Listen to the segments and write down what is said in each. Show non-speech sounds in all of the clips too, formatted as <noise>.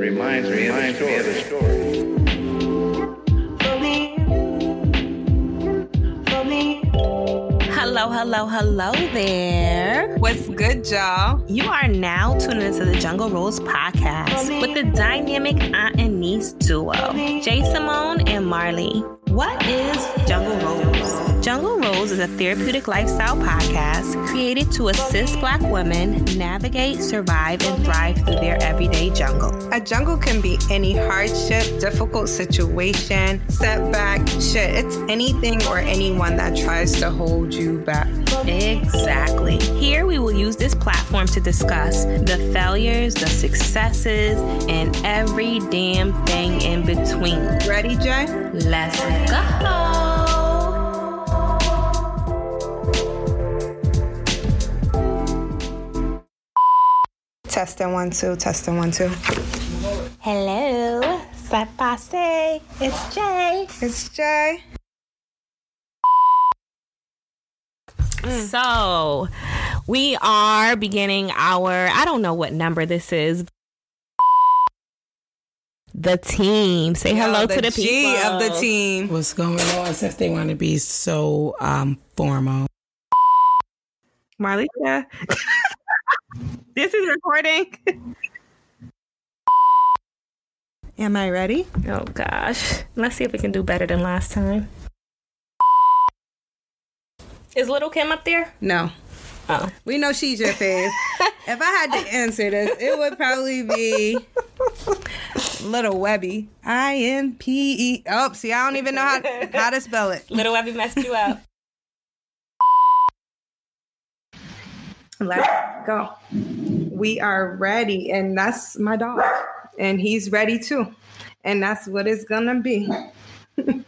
reminds me, reminds me of a story. Hello, hello, hello there. What's good, y'all? You are now tuning into the Jungle Rules podcast with the dynamic aunt and niece duo, Jay Simone and Marley. What is Jungle Rules? Jungle Is a therapeutic lifestyle podcast created to assist Black women navigate, survive, and thrive through their everyday jungle. A jungle can be any hardship, difficult situation, setback, shit. It's anything or anyone that tries to hold you back. Exactly. Here we will use this platform to discuss the failures, the successes, and every damn thing in between. Ready, Jay? Let's go. Testing one, two, testing one, two. Hello, Sapase. It's Jay. It's Jay. So, we are beginning our, I don't know what number this is. The team. Say hello Yo, to the G people. of the team. what's going on since they want to be so um formal. Marley, yeah. <laughs> this is recording. <laughs> Am I ready? Oh gosh. Let's see if we can do better than last time. Is little Kim up there? No. Oh. We know she's your fave. if I had to answer this, it would probably be Little Webby. I N P E. Oh, see, I don't even know how, how to spell it. <laughs> Little Webby messed you up. Let's go. We are ready, and that's my dog, and he's ready too, and that's what it's gonna be. <laughs>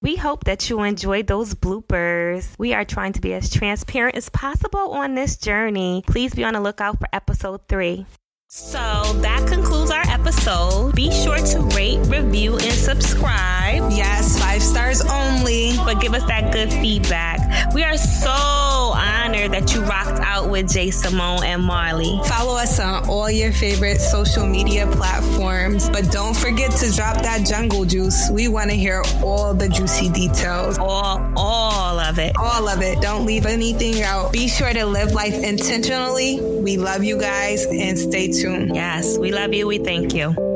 We hope that you enjoyed those bloopers. We are trying to be as transparent as possible on this journey. Please be on the lookout for episode three. So that concludes our episode. Be sure to rate, review, and subscribe. Yes, five stars only. But give us that good feedback. We are so honored that you rocked out with Jay Simone and Marley. Follow us on all your favorite social media platforms, but don't forget to drop that jungle juice. We want to hear all the juicy details. All, all of it. All of it. Don't leave anything out. Be sure to live life intentionally. We love you guys and stay tuned. Yes, we love you. We thank you.